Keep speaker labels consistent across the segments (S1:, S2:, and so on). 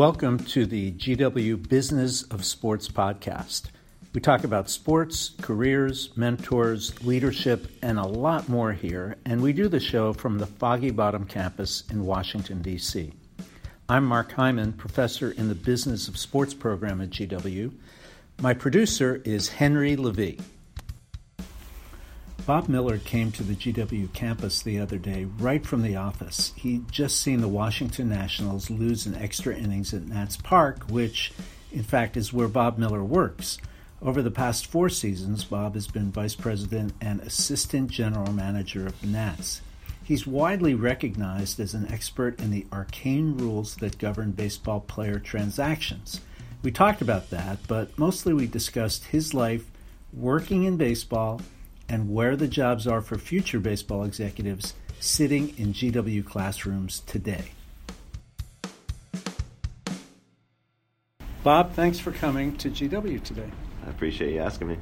S1: Welcome to the GW Business of Sports podcast. We talk about sports, careers, mentors, leadership, and a lot more here, and we do the show from the Foggy Bottom campus in Washington, D.C. I'm Mark Hyman, professor in the Business of Sports program at GW. My producer is Henry Levy. Bob Miller came to the GW campus the other day right from the office. He'd just seen the Washington Nationals lose in extra innings at Nats Park, which, in fact, is where Bob Miller works. Over the past four seasons, Bob has been vice president and assistant general manager of Nats. He's widely recognized as an expert in the arcane rules that govern baseball player transactions. We talked about that, but mostly we discussed his life working in baseball and where the jobs are for future baseball executives sitting in GW classrooms today. Bob, thanks for coming to GW today.
S2: I appreciate you asking me.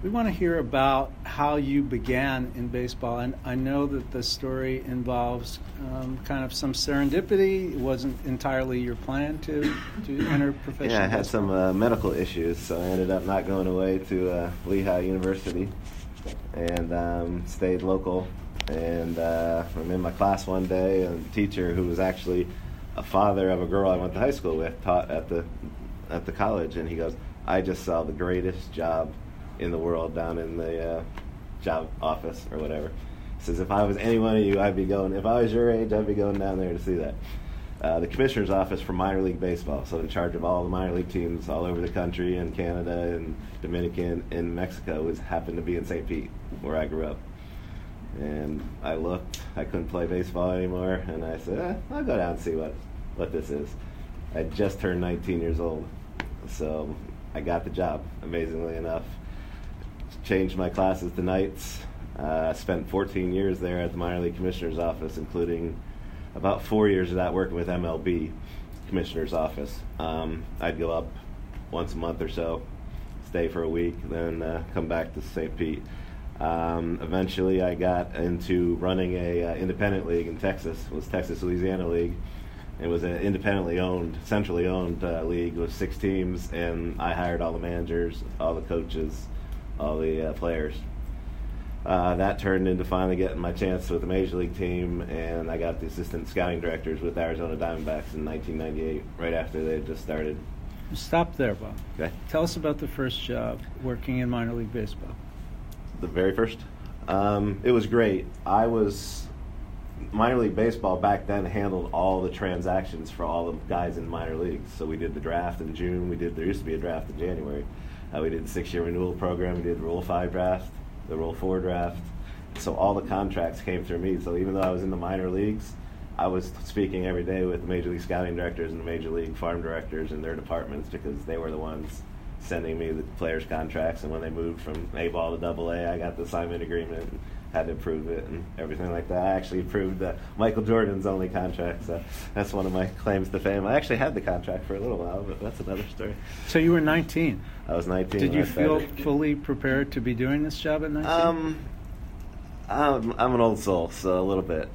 S1: We want to hear about how you began in baseball, and I know that the story involves um, kind of some serendipity. It wasn't entirely your plan to, to enter professional.
S2: Yeah, I had
S1: baseball.
S2: some uh, medical issues, so I ended up not going away to uh, Lehigh University and um, stayed local. And uh, I'm in my class one day, and the teacher, who was actually a father of a girl I went to high school with, taught at the at the college, and he goes, "I just saw the greatest job." In the world down in the uh, job office or whatever. He says, if I was any one of you, I'd be going, if I was your age, I'd be going down there to see that. Uh, the commissioner's office for minor league baseball, so in charge of all the minor league teams all over the country, and Canada, and Dominican, and Mexico, was happened to be in St. Pete, where I grew up. And I looked, I couldn't play baseball anymore, and I said, eh, I'll go down and see what, what this is. I just turned 19 years old, so I got the job, amazingly enough changed my classes to nights. Uh, I spent 14 years there at the minor league commissioner's office, including about four years of that working with MLB commissioner's office. Um, I'd go up once a month or so, stay for a week, then uh, come back to St. Pete. Um, eventually, I got into running a uh, independent league in Texas. It was Texas Louisiana League. It was an independently owned, centrally owned uh, league with six teams, and I hired all the managers, all the coaches, all the uh, players. Uh, that turned into finally getting my chance with the major league team, and I got the assistant scouting directors with Arizona Diamondbacks in 1998, right after they had just started.
S1: Stop there, Bob.
S2: Okay.
S1: Tell us about the first job working in minor league baseball.
S2: The very first, um, it was great. I was minor league baseball back then handled all the transactions for all the guys in minor leagues. So we did the draft in June. We did there used to be a draft in January. Uh, we did the six-year renewal program. We did the Rule Five draft, the Rule Four draft. So all the contracts came through me. So even though I was in the minor leagues, I was speaking every day with major league scouting directors and major league farm directors and their departments because they were the ones sending me the players' contracts. And when they moved from A ball to Double A, I got the assignment agreement had to prove it and everything like that. I actually approved uh, Michael Jordan's only contract, so that's one of my claims to fame. I actually had the contract for a little while, but that's another story.
S1: So you were 19.
S2: I was 19.
S1: Did you feel fully prepared to be doing this job at 19?
S2: Um, I'm, I'm an old soul, so a little bit.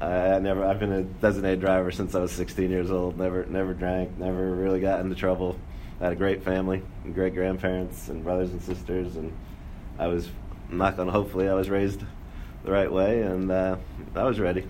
S2: I, I never. I've been a designated driver since I was 16 years old. Never, never drank. Never really got into trouble. I had a great family, and great grandparents, and brothers and sisters, and I was not going to. Hopefully, I was raised the right way, and uh, I was ready.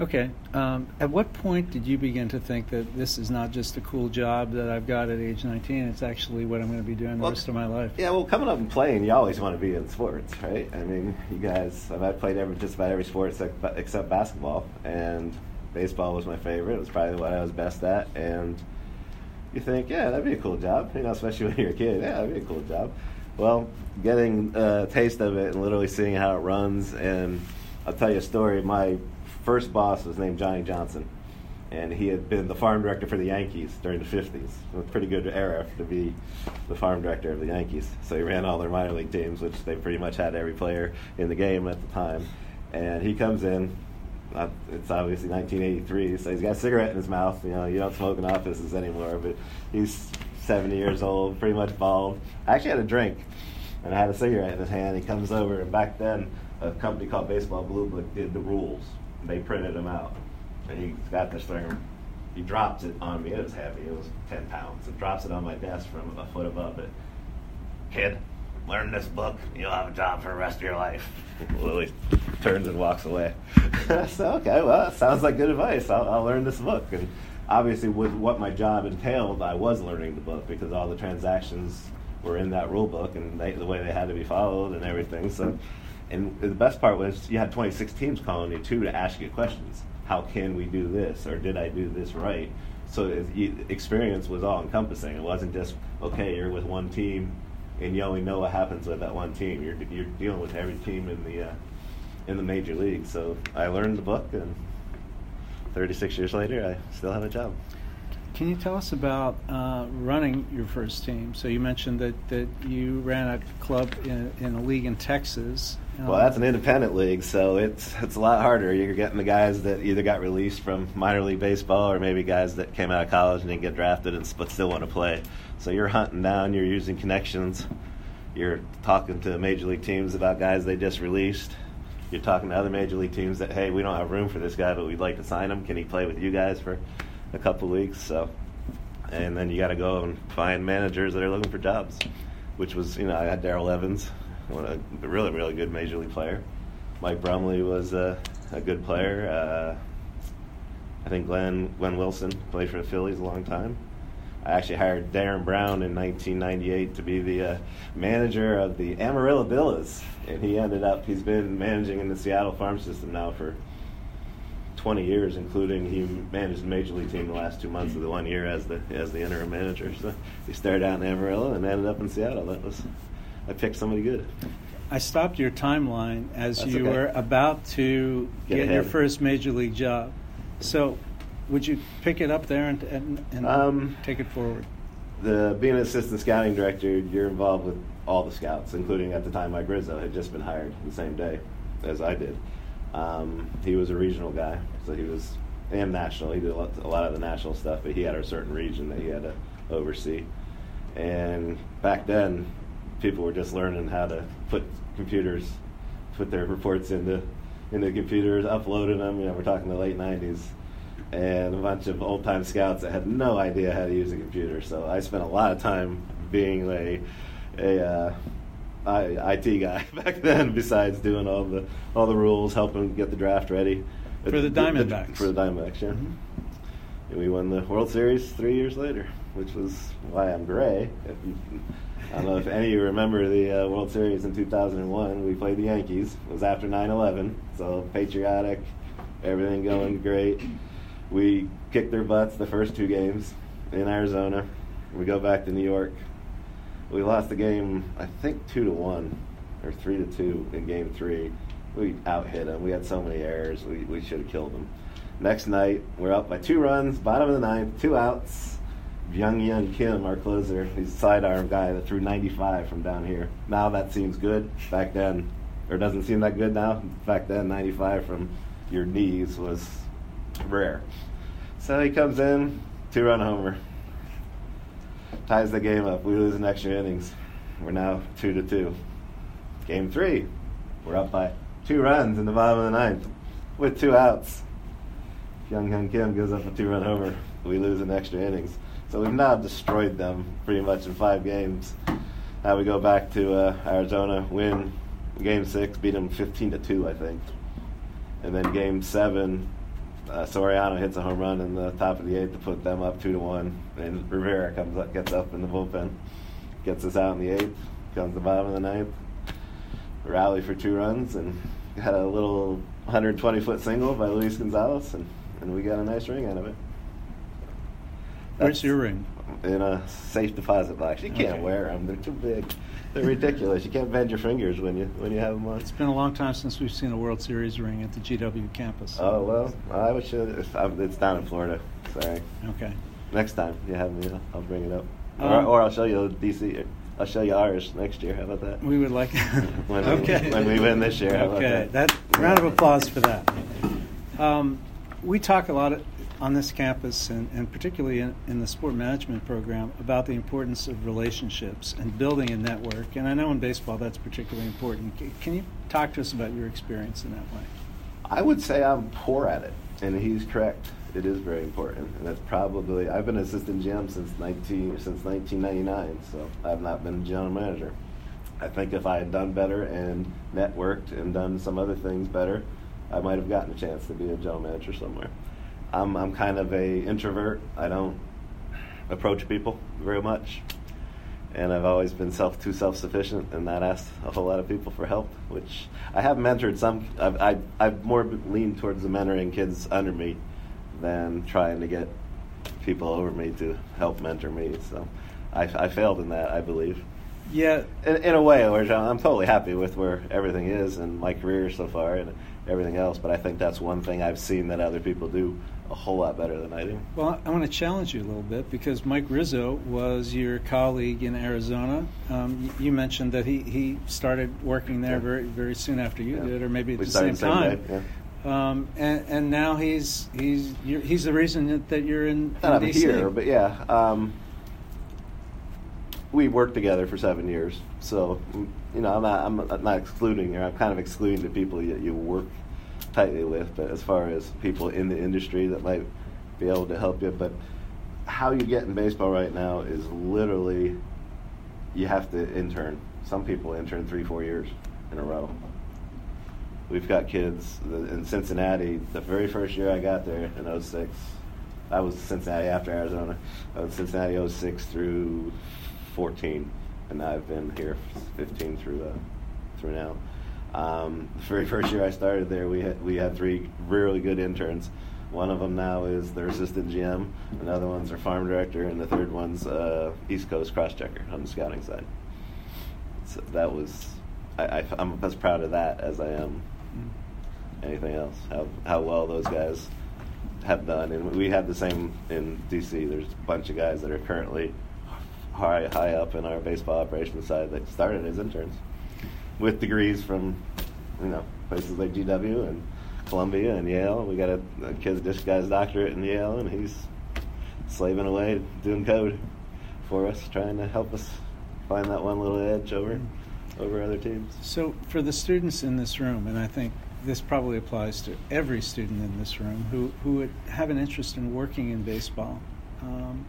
S1: Okay. Um, at what point did you begin to think that this is not just a cool job that I've got at age 19? It's actually what I'm going to be doing the rest of my life.
S2: Yeah, well, coming up and playing, you always want to be in sports, right? I mean, you guys, I've played every, just about every sport except, except basketball, and baseball was my favorite. It was probably what I was best at, and you think, yeah, that'd be a cool job, you know, especially when you're a kid. Yeah, that'd be a cool job. Well, getting a taste of it and literally seeing how it runs, and I'll tell you a story. My first boss was named Johnny Johnson, and he had been the farm director for the Yankees during the 50s. A pretty good era to be the farm director of the Yankees. So he ran all their minor league teams, which they pretty much had every player in the game at the time. And he comes in. Uh, it's obviously 1983, so he's got a cigarette in his mouth. You know, you don't smoke in offices anymore, but he's 70 years old, pretty much bald. I actually had a drink, and I had a cigarette in his hand. He comes over, and back then, a company called Baseball Blue Book did the rules. They printed them out, and he's got this thing he drops it on me. It was heavy. It was 10 pounds. It drops it on my desk from a foot above it. Kid, learn this book. You'll have a job for the rest of your life. Lily turns and walks away. so, okay, well, sounds like good advice. I'll, I'll learn this book. And obviously, with what my job entailed, I was learning the book because all the transactions were in that rule book and they, the way they had to be followed and everything. So, and the best part was you had 26 teams calling you too to ask you questions. How can we do this, or did I do this right? So experience was all encompassing. It wasn't just okay. You're with one team, and you only know what happens with that one team. You're you're dealing with every team in the uh, in the major league. So I learned the book, and 36 years later, I still have a job.
S1: Can you tell us about uh, running your first team? So you mentioned that, that you ran a club in, in a league in Texas.
S2: Well, that's an independent league, so it's it's a lot harder. You're getting the guys that either got released from minor league baseball, or maybe guys that came out of college and didn't get drafted, and but still want to play. So you're hunting down. You're using connections. You're talking to major league teams about guys they just released. You're talking to other major league teams that hey, we don't have room for this guy, but we'd like to sign him. Can he play with you guys for a couple weeks? So, and then you got to go and find managers that are looking for jobs, which was you know I had Darrell Evans a really, really good major league player. Mike Brumley was a, a good player. Uh, I think Glenn Glenn Wilson played for the Phillies a long time. I actually hired Daren Brown in 1998 to be the uh, manager of the Amarillo Dillas, and he ended up he's been managing in the Seattle farm system now for 20 years, including he managed the major league team the last two months of the one year as the as the interim manager. So he started out in Amarillo and ended up in Seattle. That was I picked somebody good.
S1: I stopped your timeline as
S2: That's
S1: you
S2: okay.
S1: were about to
S2: Get
S1: get, your first major league job. So, would you pick it up there and, and, and
S2: Um,
S1: take it forward?
S2: The being an assistant scouting director, you're involved with all the scouts, including at the time Mike Rizzo had just been hired the same day as I did. Um, he was a regional guy, so he was and national. He did a lot, a lot of the national stuff, but he had a certain region that he had to oversee. And back then, people were just learning how to put computers, put their reports into into computers, uploading them. You know, we're talking the late '90s, and a bunch of old time scouts that had no idea how to use a computer. So I spent a lot of time being a a uh, I, IT guy back then. Besides doing all the all the rules, helping get the draft ready
S1: For the Diamondbacks.
S2: For the Diamondbacks, yeah.
S1: Mhm.
S2: And we won the World Series three years later, which was why I'm gray. If you, I don't know if any of you remember the uh, World Series in 2001. We played the Yankees. It was after 9/11, so patriotic, everything going great. We kicked their butts the first two games in Arizona. We go back to New York. We lost the game, I think two to one or three to two in Game Three. We out hit them. We had so many errors. We we should have killed them. Next night, we're up by two runs, bottom of the ninth, two outs. Young Young Kim, our closer, he's a sidearm guy that threw 95 from down here. Now that seems good. Back then, or doesn't seem that good now. Back then, 95 from your knees was rare. So he comes in, two run homer, ties the game up. We lose in extra innings. We're now two to two. Game three, we're up by two runs in the bottom of the ninth with two outs. Byung-Hyun Kim gives up a two run homer. We lose in extra innings. So we've now destroyed them pretty much in five games. Now we go back to uh, Arizona, win game six, beat them 15 to 2, I think. And then game seven, uh, Soriano hits a home run in the top of the eighth to put them up 2 to 1. And Rivera comes up, gets up in the bullpen, gets us out in the eighth, comes to the bottom of the ninth, rally for two runs, and had a little 120 foot single by Luis Gonzalez, and, and we got a nice ring out of it.
S1: Where's your ring?
S2: In a safe deposit box. You can't
S1: Okay.
S2: wear them; they're too big. They're ridiculous. You can't bend your fingers when you when you have them on.
S1: It's been a long time since we've seen a World Series ring at the GW campus.
S2: Oh well, I wish it, it's down in Florida. Sorry.
S1: Okay.
S2: Next time you have me, I'll- bring it up,
S1: Um,
S2: or, or I'll show you DC. I'll show you ours next year. How about that?
S1: We would like.
S2: When we-
S1: okay.
S2: when we win this year, how about
S1: okay.
S2: that?
S1: round of applause for that. Um, we talk a lot on this campus, and, and particularly in, in the sport management program, about the importance of relationships and building a network. And I know in baseball that's particularly important. Can you talk to us about your experience in that way?
S2: I would say I'm poor at it, and he's correct. it is very important, and that's probably I've been assistant GM since 19 since 1999, so I've not been a general manager. I think if I had done better and networked and done some other things better, I might have gotten a chance to be a general manager somewhere. I'm I'm kind of a introvert. I don't approach people very much, and I've always been self too self sufficient and not asked a whole lot of people for help. Which I have mentored some. I've I've, I've more leaned towards the mentoring kids under me than trying to get people over me to help mentor me. So I, I failed in that, I believe.
S1: Yeah.
S2: In, in a way, I'm totally happy with where everything is and my career so far and everything else. But I think that's one thing I've seen that other people do a whole lot better than I do.
S1: Well, I want to challenge you a little bit because Mike Rizzo was your colleague in Arizona. Um, you mentioned that he, he started working there yeah. very very soon after you yeah. did, or maybe at
S2: we
S1: the same,
S2: same
S1: time.
S2: Day, yeah.
S1: Um, and, and, now he's he's he's the reason that, that you're in, in
S2: Not
S1: DC.
S2: here, but yeah. Um, we worked together for seven years, so you know I'm not I'm not excluding or I'm kind of excluding the people that you work tightly with. But as far as people in the industry that might be able to help you, but how you get in baseball right now is literally you have to intern. Some people intern three four years in a row we've got kids in Cincinnati. The very first year I got there in 06, I was Cincinnati after Arizona. I was Cincinnati 06 through 14, and I've been here 15 through uh, through now. Um, the very first year I started there, we had we had three really good interns. One of them now is their assistant GM. Another one's their farm director, and the third one's uh, East Coast cross checker on the scouting side. So that was I, am as proud of that as I am anything else. How how well those guys have done, and we have the same in DC. There's a bunch of guys that are currently high high up in our baseball operations side that started as interns with degrees from you know places like GW and Columbia and Yale. We got a, a kid this guy's doctorate in Yale, and he's slaving away doing code for us, trying to help us find that one little edge over over other teams.
S1: So for the students in this room, and I think this probably applies to every student in this room who, who would have an interest in working in baseball. Um,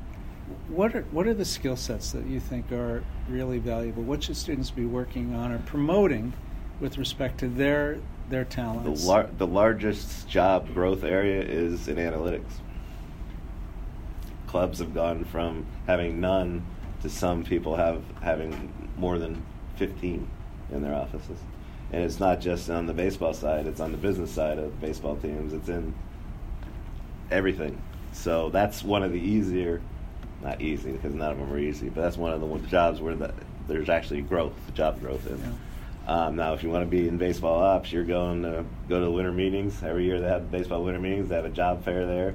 S1: what are what are the skill sets that you think are really valuable? What should students be working on or promoting with respect to their their talents?
S2: The, lar- the largest job growth area is in analytics. Clubs have gone from having none to some people have having more than fifteen in their offices and it's not just on the baseball side; it's on the business side of baseball teams. It's in everything. So that's one of the easier, not easy because none of them are easy, but that's one of the jobs where the, there's actually growth, job growth in. Yeah. Um, now, if you want to be in baseball ops, you're going to go to the winter meetings every year. They have baseball winter meetings. They have a job fair there.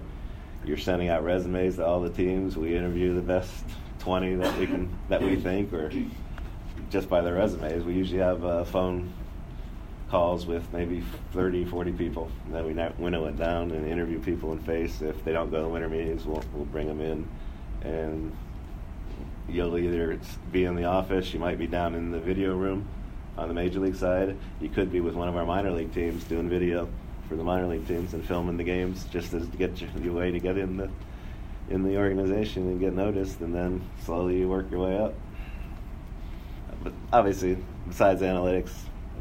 S2: You're sending out resumes to all the teams. We interview the best 20 that we can that we think, or just by their resumes. We usually have a phone calls with maybe 30, 40 people. And then we winnow it down and interview people in face. If they don't go to the winter meetings, we'll, we'll bring them in. And you'll either be in the office, you might be down in the video room on the major league side. You could be with one of our minor league teams doing video for the minor league teams and filming the games just as to get your way to get in the in the organization and get noticed, and then slowly you work your way up. But obviously, besides analytics,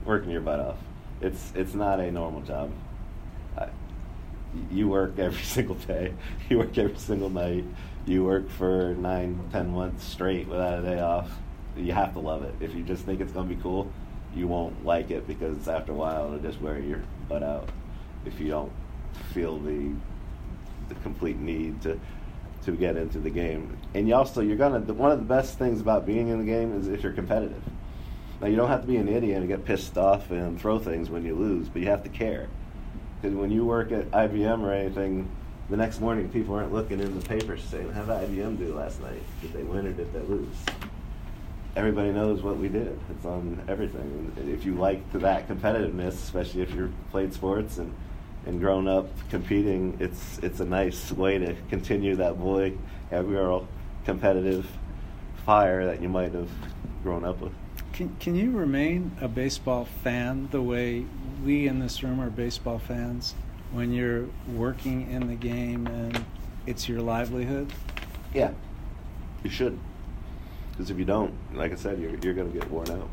S2: working your butt off. It's it's not a normal job. I, you work every single day. You work every single night. You work for nine, ten months straight without a day off. You have to love it. If you just think it's to be cool, you won't like it because after a while it'll just wear your butt out. If you don't feel the the complete need to to get into the game, and you also you're gonna one of the best things about being in the game is if you're competitive now, you don't have to be an idiot and get pissed off and throw things when you lose, but you have to care. Because when you work at IBM or anything, the next morning people aren't looking in the papers saying, how did IBM do last night? Did they win or did they lose? Everybody knows what we did. It's on everything. And if you like that competitiveness, especially if you've played sports and, and grown up competing, it's it's a nice way to continue that boy, girl competitive fire that you might have grown up with.
S1: Can, can you remain a baseball fan the way we in this room are baseball fans when you're working in the game and it's your livelihood?
S2: Yeah, you should. Because if you don't, like I said, you're, you're going to get worn out.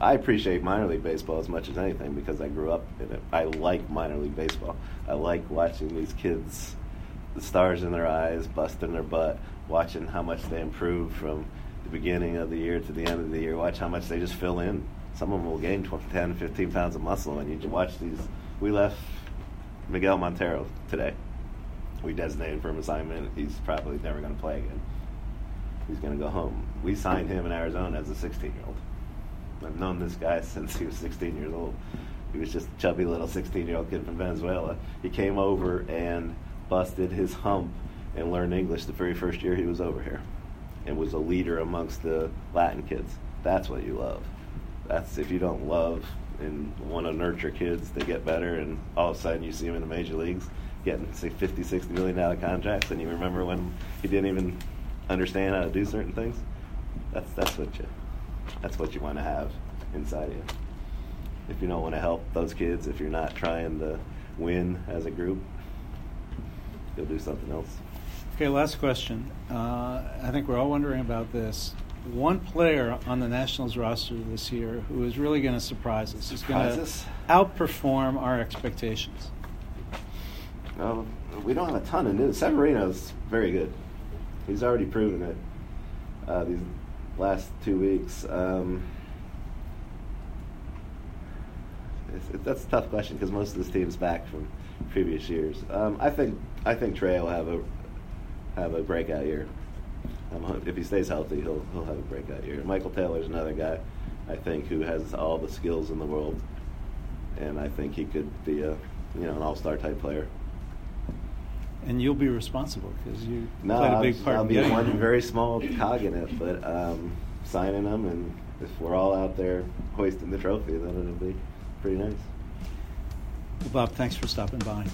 S2: I appreciate minor league baseball as much as anything because I grew up in it. I like minor league baseball. I like watching these kids, the stars in their eyes, busting their butt, watching how much they improve from the beginning of the year to the end of the year. Watch how much they just fill in. Some of them will gain 20, 10, 15 pounds of muscle, and you watch these. We left Miguel Montero today. We designated for him assignment. He's probably never going to play again. He's going to go home. We signed him in Arizona as a 16 year old. I've known this guy since he was 16 years old. He was just a chubby little 16 year old kid from Venezuela. He came over and busted his hump and learned English the very first year he was over here and was a leader amongst the Latin kids. That's what you love. That's if you don't love and want to nurture kids to get better, and all of a sudden you see him in the major leagues getting say 50, 60 million dollar contracts, and you remember when he didn't even understand how to do certain things. That's that's what you that's what you want to have inside you. If you don't want to help those kids, if you're not trying to win as a group, you'll do something else.
S1: Okay, last question. Uh, I think we're all wondering about this. One player on the Nationals roster this year who is really going to surprise us is going to outperform our expectations.
S2: Well, we don't have a ton of news. Severino's very good. He's already proven it uh, these last two weeks. Um, it's, that's a tough question because most of this team's back from previous years. Um, I think I think Trea will have a have a breakout year. Um, if he stays healthy, he'll he'll have a breakout year. Michael Taylor's another guy, I think, who has all the skills in the world, and I think he could be a you know an all star type player.
S1: And you'll be responsible because you
S2: no,
S1: played a big part.
S2: I'll be one very small cog in it, but um, signing them, and if we're all out there hoisting the trophy, then it'll be pretty nice.
S1: Well, Bob, thanks for stopping by.